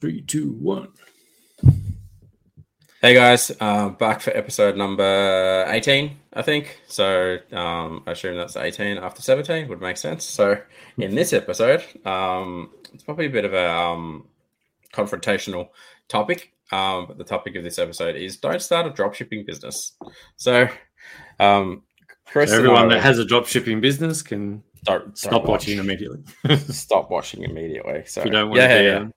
Three, two, one. Hey guys, uh, back for episode number 18, I think. So um, I assume that's 18 after 17 would make sense. So in this episode, um, it's probably a bit of a um, confrontational topic. Um, but the topic of this episode is don't start a dropshipping business. So, um, Chris, so everyone that has a dropshipping business can start, stop watching immediately. stop watching immediately. So if you don't want yeah, to yeah, yeah.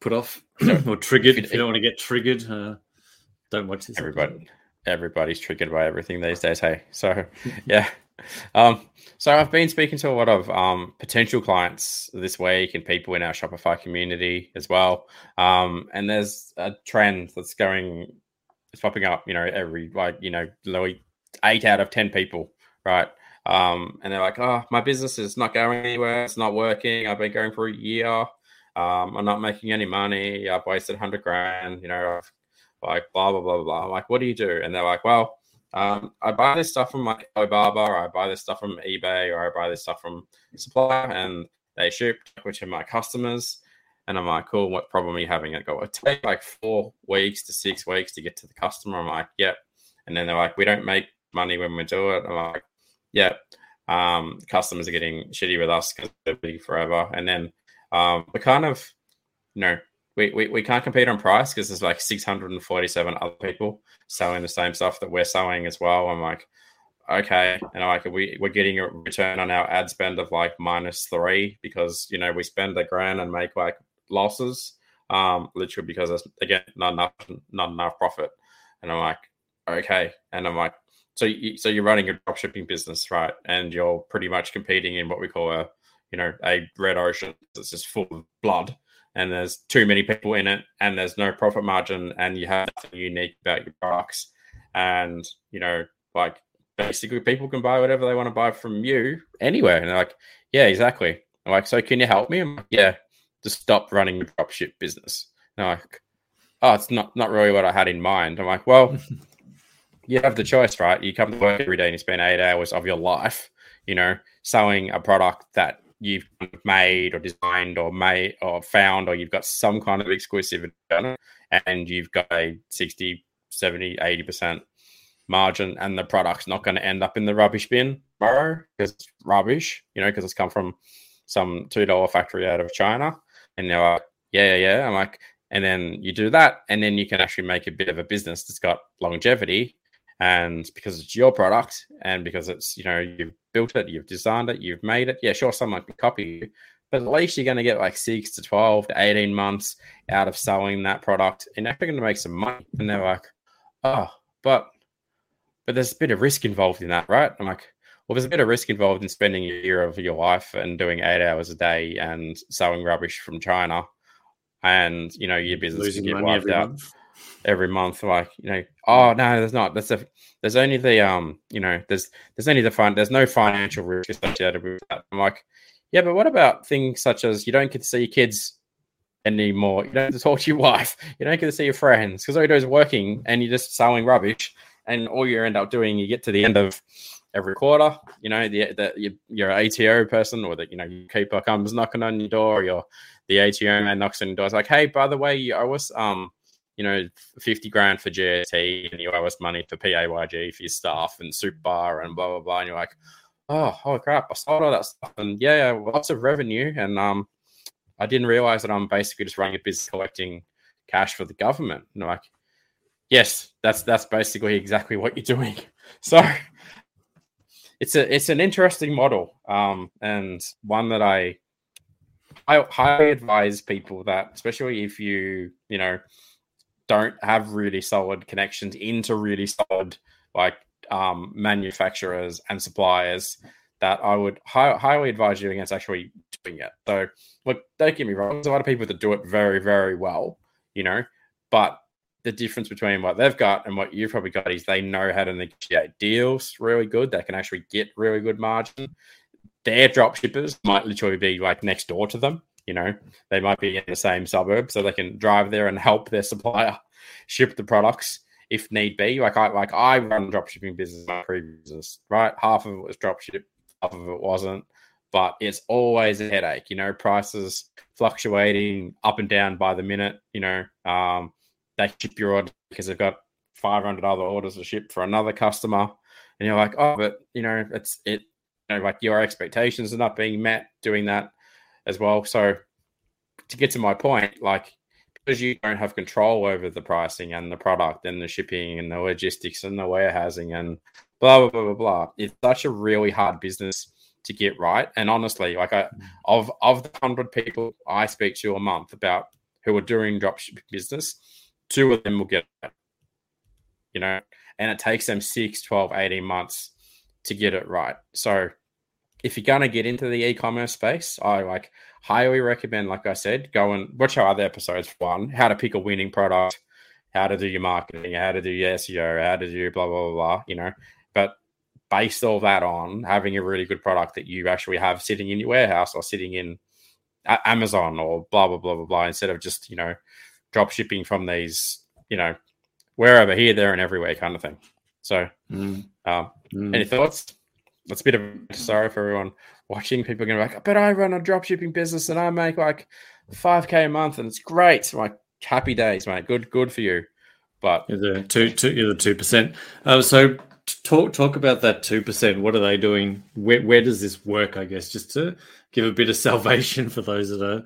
Put off or triggered, if, if you don't want to get triggered, uh, don't watch this. Everybody, episode. everybody's triggered by everything these days. Hey, so yeah. Um, so I've been speaking to a lot of um, potential clients this week and people in our Shopify community as well. Um, and there's a trend that's going, it's popping up. You know, every like you know, eight out of ten people, right? Um, and they're like, "Oh, my business is not going anywhere. It's not working. I've been going for a year. Um, I'm not making any money. I've wasted hundred grand. You know, I've like blah blah blah blah. I'm like, what do you do? And they're like, well, um, I buy this stuff from like Alibaba, or I buy this stuff from eBay, or I buy this stuff from supplier, and they ship which are my customers. And I'm like, cool, what problem are you having? It go, it take like four weeks to six weeks to get to the customer. I'm like, yep. And then they're like, we don't make money when we do it. I'm like, yep. Um, customers are getting shitty with us because they're big forever. And then um, we kind of, know, we, we, we can't compete on price because there's like 647 other people selling the same stuff that we're selling as well. I'm like, okay. And I'm like, we, we're getting a return on our ad spend of like minus three because, you know, we spend a grand and make like losses, um, literally because there's, again, not enough, not enough profit. And I'm like, okay. And I'm like, so, you, so you're running a dropshipping business, right? And you're pretty much competing in what we call a, you know, a red ocean. that's just full of blood and there's too many people in it and there's no profit margin and you have nothing unique about your products. And you know like basically people can buy whatever they want to buy from you anywhere and they're like yeah exactly. I'm like so can you help me? I'm like, yeah just stop running a dropship business. And I'm like oh it's not not really what i had in mind. I'm like well you have the choice right? You come to work every day and you spend eight hours of your life you know selling a product that you've made or designed or made or found or you've got some kind of exclusivity and you've got a 60 70 80% margin and the product's not going to end up in the rubbish bin tomorrow because it's rubbish you know because it's come from some two dollar factory out of china. And they're like yeah yeah yeah. I'm like and then you do that and then you can actually make a bit of a business that's got longevity and because it's your product and because it's you know you've built it you've designed it you've made it yeah sure someone can copy you. But at least you're going to get like six to 12 to 18 months out of selling that product and actually going to make some money. And they're like oh but but there's a bit of risk involved in that right? I'm like well there's a bit of risk involved in spending a year of your life and doing eight hours a day and selling rubbish from china and you know your business Losing can get wiped out. month every month like you know oh no there's not. There's a there's only the um you know there's there's only the fun there's no financial risk associated with that. I'm like yeah but what about things such as you don't get to see your kids anymore. You don't get to talk to your wife. You don't get to see your friends. Because all you do is working and you're just selling rubbish and all you end up doing you get to the end of every quarter you know the, the your, your ato person or the you know your keeper comes knocking on your door or your the ato man knocks on your door. It's like hey by the way I was um you know, 50 grand for GST and you owe us money for PAYG for your staff and super bar and blah, blah, blah. And you're like, oh, holy crap, I sold all that stuff. And yeah, lots of revenue. And um, I didn't realize that I'm basically just running a business collecting cash for the government. And like, yes, that's that's basically exactly what you're doing. So it's a it's an interesting model, um, and one that I I highly advise people that, especially if you you know don't have really solid connections into really solid like um, manufacturers and suppliers that I would hi- highly advise you against actually doing it. So, look, don't get me wrong. There's a lot of people that do it very, very well, you know, but the difference between what they've got and what you've probably got is they know how to negotiate deals really good. They can actually get really good margin. Their drop shippers might literally be like next door to them. You know, they might be in the same suburb, so they can drive there and help their supplier ship the products if need be. Like I like I run dropshipping business my previous right? Half of it was dropship, half of it wasn't. but it's always a headache. You know, prices fluctuating up and down by the minute. You know, um, they ship your order because they've got 500 other orders to ship for another customer, and you're like, oh, but you know, it's it. You know, like your expectations are not being met doing that as well. So to get to my point, like because you don't have control over the pricing and the product and the shipping and the logistics and the warehousing and blah blah blah blah blah. It's such a really hard business to get right. And honestly, like I mm. of of the hundred people I speak to a month about who are doing dropshipping business, two of them will get it. You know, and it takes them 6, 12, 18 months to get it right. So if you're gonna get into the e-commerce space, I like highly recommend, like I said, go and watch our other episodes. One, how to pick a winning product, how to do your marketing, how to do your SEO, how to do blah blah blah. blah you know, but based all that on having a really good product that you actually have sitting in your warehouse or sitting in Amazon or blah blah blah blah blah, instead of just you know drop shipping from these you know wherever here, there, and everywhere kind of thing. So, mm. Um, mm. any thoughts? That's a bit of sorry for everyone watching. People are going to be like, but I run a drop shipping business and I make like 5K a month and it's great. like, happy days, mate. Good, good for you. But you're the two, two, you're the two percent. Uh, so talk talk about that two percent. What are they doing? Where where does this work? I guess just to give a bit of salvation for those that are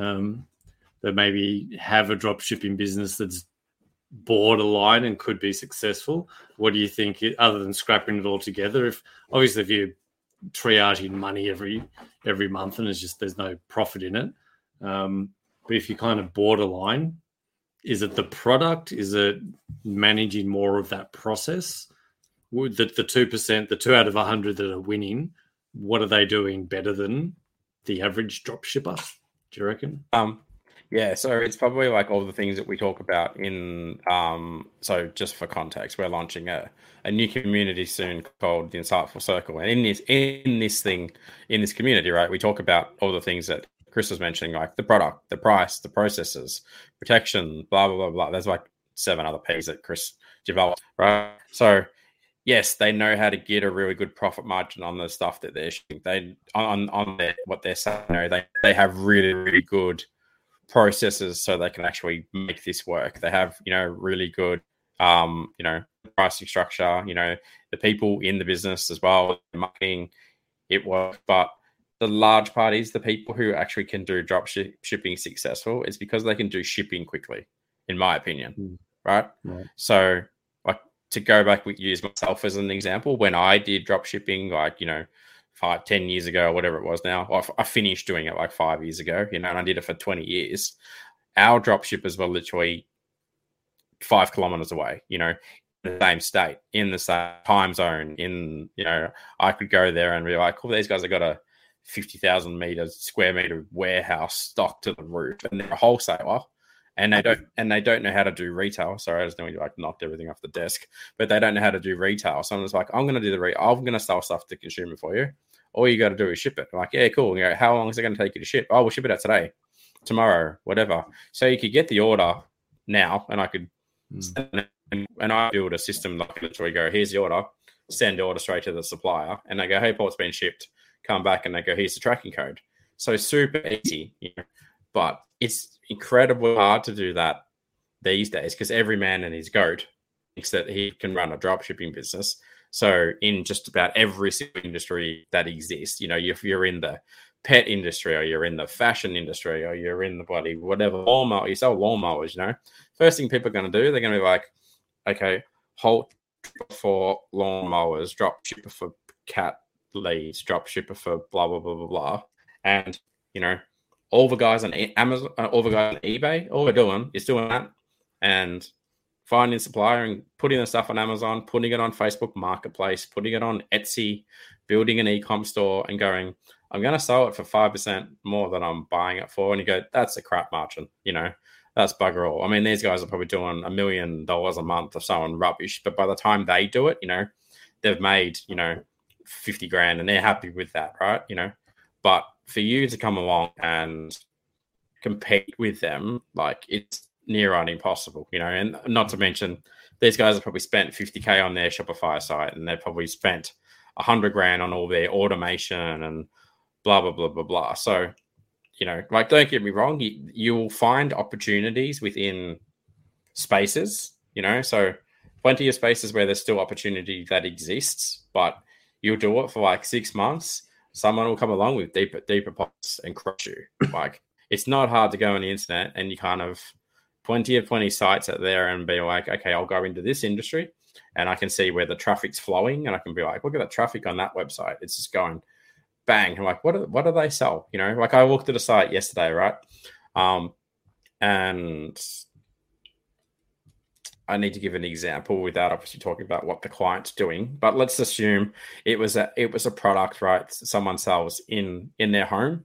um, that maybe have a drop shipping business that's borderline and could be successful. What do you think? Other than scrapping it all together, if obviously if you're triaging money every every month and it's just there's no profit in it, um, but if you're kind of borderline, is it the product? Is it managing more of that process? Would the the two percent, the two out of a hundred that are winning, what are they doing better than the average drop shipper? Do you reckon? Um, yeah, so it's probably like all the things that we talk about in. Um, so just for context, we're launching a, a new community soon called the Insiteful Circle, and in this in this thing in this community, right, we talk about all the things that Chris was mentioning, like the product, the price, the processes, protection, blah blah blah blah. There's like seven other P's that Chris developed, right? So yes, they know how to get a really good profit margin on the stuff that they're. They on on their, what they're saying. They they have really really good processes so they can actually make this work. They have, you know, really good, um, you know, pricing structure. You know, the people in the business as well, marketing, it works. But the large parties, the people who actually can do drop sh- shipping successful, is because they can do shipping quickly, in my opinion. Mm. Right? right? So, like to go back, we use myself as an example. When I did drop shipping, like you know, five, 10 years ago, or whatever it was now. I finished doing it like five years ago, you know, and I did it for 20 years. Our drop shippers were literally five kilometers away, you know, the same state, in the same time zone. In, you know, I could go there and be like, cool, these guys have got a 50,000 meter square meter warehouse stocked to the roof and they're a wholesaler and they don't and they don't know how to do retail. Sorry, I just nearly like knocked everything off the desk, but they don't know how to do retail. So I'm just like, I'm going to do the re- I'm going to sell stuff to consumer for you. All you got to do is ship it. I'm like, yeah, cool. You go, how long is it going to take you to ship? Oh, we'll ship it out today, tomorrow, whatever. So you could get the order now, and I could, mm. and, and I build a system like literally go, here's the order, send the order straight to the supplier, and they go, hey, Paul, it's been shipped. Come back, and they go, here's the tracking code. So super easy, you know, but it's incredibly hard to do that these days because every man and his goat thinks that he can run a drop shipping business. So in just about every single industry that exists, you know, if you're in the pet industry or you're in the fashion industry or you're in the bloody whatever lawnmower, you sell lawnmowers, you know, first thing people are going to do, they're going to be like, okay, halt for lawnmowers, drop shipper for cat leads, drop shipper for blah, blah, blah, blah, blah. And, you know, all the guys on Amazon, uh, all the guys on eBay, all they're doing is doing that and finding supplier and putting the stuff on Amazon, putting it on Facebook Marketplace, putting it on Etsy, building an e-com store, and going, I'm going to sell it for five percent more than I'm buying it for. And you go, that's a crap margin, you know. That's bugger all. I mean, these guys are probably doing a million dollars a month or so selling rubbish, but by the time they do it, you know, they've made, you know, 50 grand and they're happy with that, right? You know, but for you to come along and compete with them, like it's near on impossible, you know. And not to mention, these guys have probably spent 50k on their Shopify site, and they've probably spent 100 grand on all their automation and blah blah blah blah blah. So, you know, like don't get me wrong, you, you'll find opportunities within spaces, you know, so plenty of spaces where there's still opportunity that exists, but you'll do it for like six months. Someone will come along with deeper, deeper pots and crush you. Like it's not hard to go on the internet and you kind of plenty of plenty sites out there and be like, okay, I'll go into this industry and I can see where the traffic's flowing and I can be like, look at that traffic on that website. It's just going bang. I'm like, what do, what do they sell? You know, like I looked at a site yesterday, right? Um, and I need to give an example without obviously talking about what the client's doing. But let's assume it was a it was a product, right? Someone sells in in their home,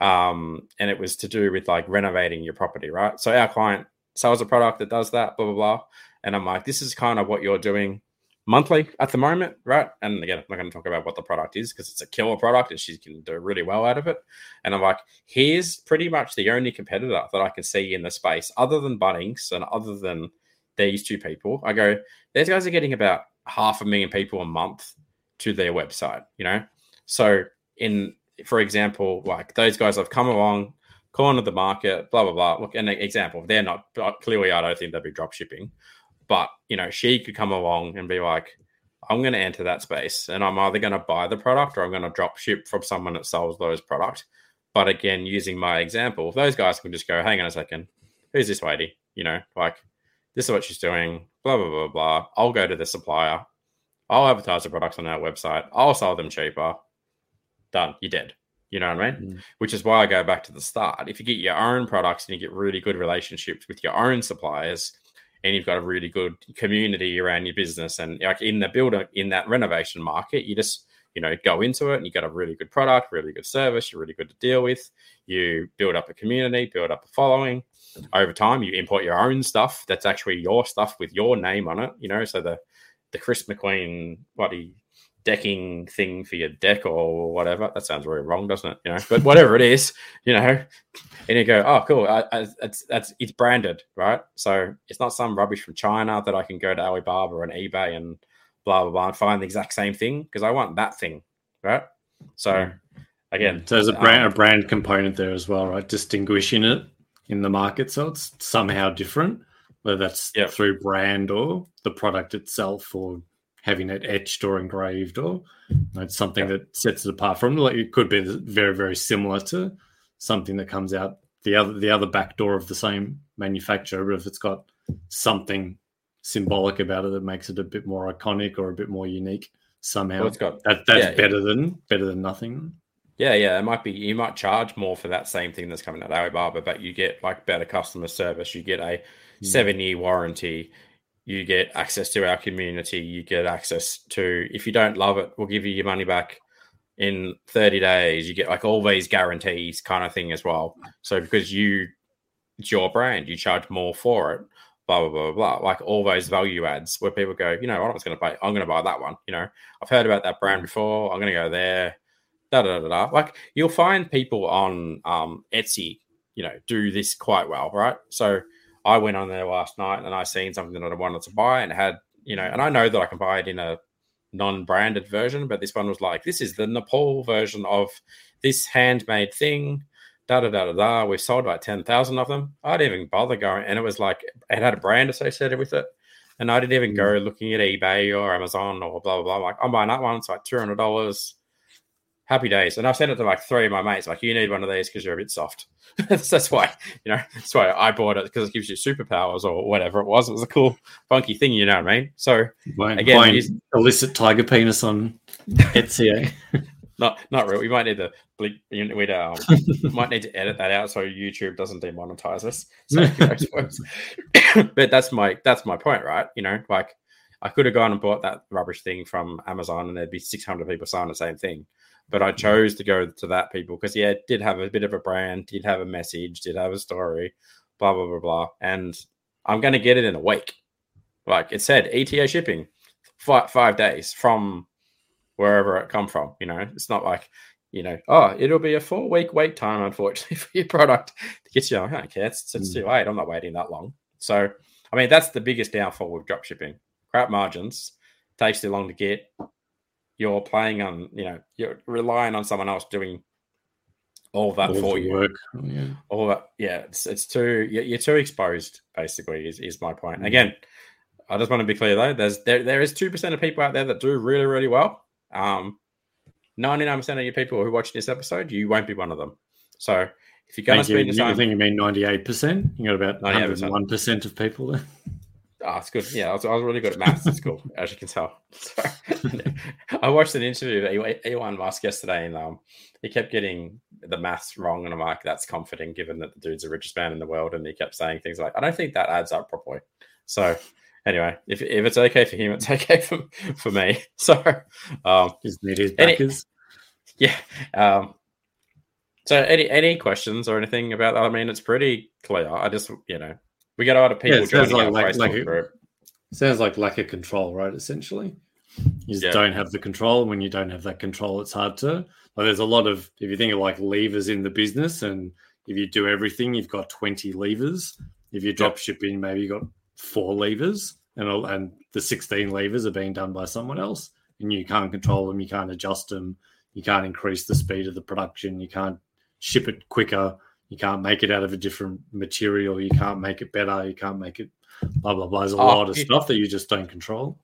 um, and it was to do with like renovating your property, right? So our client sells a product that does that, blah blah blah. And I'm like, this is kind of what you're doing monthly at the moment, right? And again, I'm not going to talk about what the product is because it's a killer product and she can do really well out of it. And I'm like, here's pretty much the only competitor that I can see in the space other than Bunnings and other than these two people. I go, these guys are getting about half a million people a month to their website, you know? So, in for example, like those guys have come along, cornered the market, blah, blah, blah. Look, an example, they're not clearly, I don't think they'd be drop shipping, but you know, she could come along and be like, I'm going to enter that space and I'm either going to buy the product or I'm going to drop ship from someone that sells those products. But again, using my example, those guys can just go, hang on a second, who's this lady? You know, like this is what she's doing, blah, blah, blah, blah. I'll go to the supplier. I'll advertise the products on our website. I'll sell them cheaper. Done. You're dead. You know what I mean? Mm. Which is why I go back to the start. If you get your own products and you get really good relationships with your own suppliers, and you've got a really good community around your business, and like in the builder in that renovation market, you just you know go into it and you got a really good product, really good service, you're really good to deal with. You build up a community, build up a following, over time you import your own stuff that's actually your stuff with your name on it you know so the the chris mcqueen bloody decking thing for your deck or whatever that sounds very wrong doesn't it? You know but whatever it is you know and you go oh cool I, I, it's that's it's branded right? So it's not some rubbish from china that i can go to alibaba and ebay and blah blah blah and find the exact same thing because i want that thing right? So again so there's a brand um, a brand component there as well right? Distinguishing it in the market, so it's somehow different, whether that's through brand or the product itself, or having it etched or engraved, or it's something that sets it apart from. Like it could be very, very similar to something that comes out the other the other back door of the same manufacturer, but if it's got something symbolic about it that makes it a bit more iconic or a bit more unique somehow, well, it's got that, that's yeah, better than better than nothing. Yeah, yeah, it might be. You might charge more for that same thing that's coming out of Alibaba, but you get like better customer service. You get a mm. seven-year warranty. You get access to our community. You get access to. If you don't love it, we'll give you your money back in 30 days. You get like all these guarantees, kind of thing as well. So because you, it's your brand, you charge more for it. Blah blah blah blah. Like all those value adds where people go, you know, what I was going to buy. I'm going to buy that one. You know, I've heard about that brand before. I'm going to go there da, da, da, da. Like you'll find people on um, Etsy, you know, do this quite well, right? So I went on there last night and I seen something that I wanted to buy and had, you know, and I know that I can buy it in a non-branded version, but this one was like, this is the Nepal version of this handmade thing. Da da da da da. We sold like ten thousand of them. I didn't even bother going, and it was like it had a brand associated with it, and I didn't even go mm. looking at eBay or Amazon or blah blah blah. Like I'm buying that one. It's like two hundred dollars happy days. And I've sent it to like three of my mates, like, you need one of these because you're a bit soft. that's why, you know, that's why I bought it because it gives you superpowers or whatever it was. It was a cool, funky thing, you know what I mean? So, again, illicit tiger penis on Etsy. Not not real. We might need to bleep. We'd um, might need to edit that out so YouTube doesn't demonetize us. So, but that's my that's my point, right? You know, like I could have gone and bought that rubbish thing from Amazon, and there'd be six hundred people saying the same thing. But I chose to go to that people because yeah, it did have a bit of a brand, did have a message, did have a story, blah blah blah blah. And I'm going to get it in a week. Like it said, ETA shipping, five, five days from wherever it come from. You know, it's not like you know, oh, it'll be a four week wait time, unfortunately, for your product to get you. I don't care. It's, it's mm. too late. I'm not waiting that long. So, I mean, that's the biggest downfall with drop shipping. Crap margins takes too long to get you're playing on, you know, you're relying on someone else doing all that All for you. work. Yeah. all that yeah it's, it's too you're you're too exposed basically is, is my point Mm. again i just want to be clear though there's there, there is 2% of people out there that do really really well um 99% of your people who watch this episode you won't be one of them so if you're going to Thank you. spend your I think you mean 98%. You got about 98%. 101% of people there. Oh, it's good. Yeah, I was, I was really good at maths at school, as you can tell. So, I watched an interview of Elon Musk yesterday, and um, he kept getting the maths wrong. And I'm like, that's comforting, given that the dude's the richest man in the world. And he kept saying things like, I don't think that adds up properly. So, anyway, if, if it's okay for him, it's okay for, for me. So, um, Just need his Any- backers. yeah. Um, so, any any questions or anything about that? I mean, it's pretty clear. I just, you know, we get a lot of people sounds joining our like- Facebook like- like- group. Sounds like lack of control, right? Essentially, you just Yeah. don't have the control. When you don't have that control, it's hard to. Like, there's a lot of if you think of like levers in the business, and if you do everything, you've got 20 levers. If you drop shipping, maybe you got four levers, and and the 16 levers are being done by someone else, and you can't control them. You can't adjust them. You can't increase the speed of the production. You can't ship it quicker. You can't make it out of a different material. You can't make it better. You can't make it blah blah blah. There's a Oh, lot of you- stuff that you just don't control.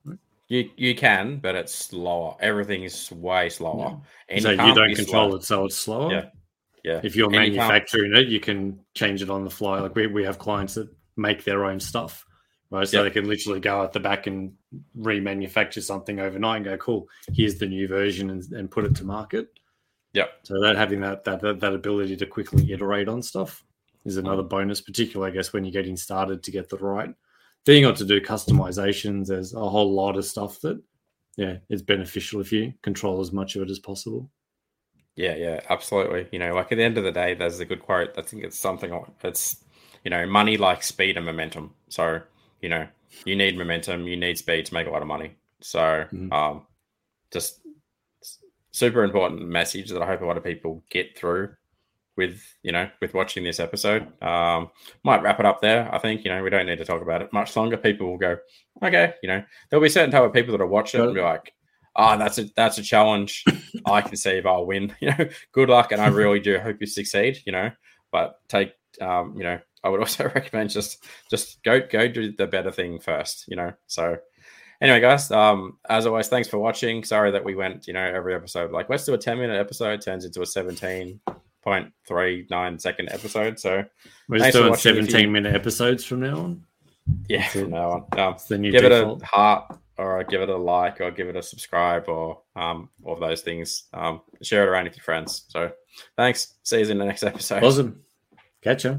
You you can, but it's slower. Everything is way slower. And so you can't don't control slow. it, so it's slower. Yeah. Yeah. If you're And you manufacturing it, you can change it on the fly. Like we, we have clients that make their own stuff, right? So Yep. they can literally go at the back and remanufacture something overnight and go, cool, here's the new version and, and put it to market. Yeah. So that having that, that that ability to quickly iterate on stuff is another mm. bonus, particularly I guess when you're getting started to get the right. Being able to do customizations, there's a whole lot of stuff that yeah, it's beneficial if you control as much of it as possible. Yeah, yeah, absolutely. You know, like at the end of the day, there's a good quote. I think it's something. It's you know, money like speed and momentum. So you know, you need momentum, you need speed to make a lot of money. So Mhm. um, just super important message that I hope a lot of people get through with you know with watching this episode. Um, might wrap it up there. I think you know we don't need to talk about it much longer. People will go, okay, you know, there'll be certain type of people that'll watch it and be like, oh, that's a that's a challenge. I can see if I'll win. You know, good luck, and I really do hope you succeed. You know, but take um, you know, I would also recommend just just go go do the better thing first. You know, so. Anyway, guys, um, as always, thanks for watching. Sorry that we went, you know, every episode. Like, let's do a 10 minute episode, turns into a 17.39 second episode. So, We're just doing watching. If you- 17 minute episodes from now on. yeah, from now on. Um, the new give default. it a heart or give it a like or give it a subscribe or um, all of those things. Um, share it around with your friends. So, thanks. See you in the next episode. Awesome. Catch ya.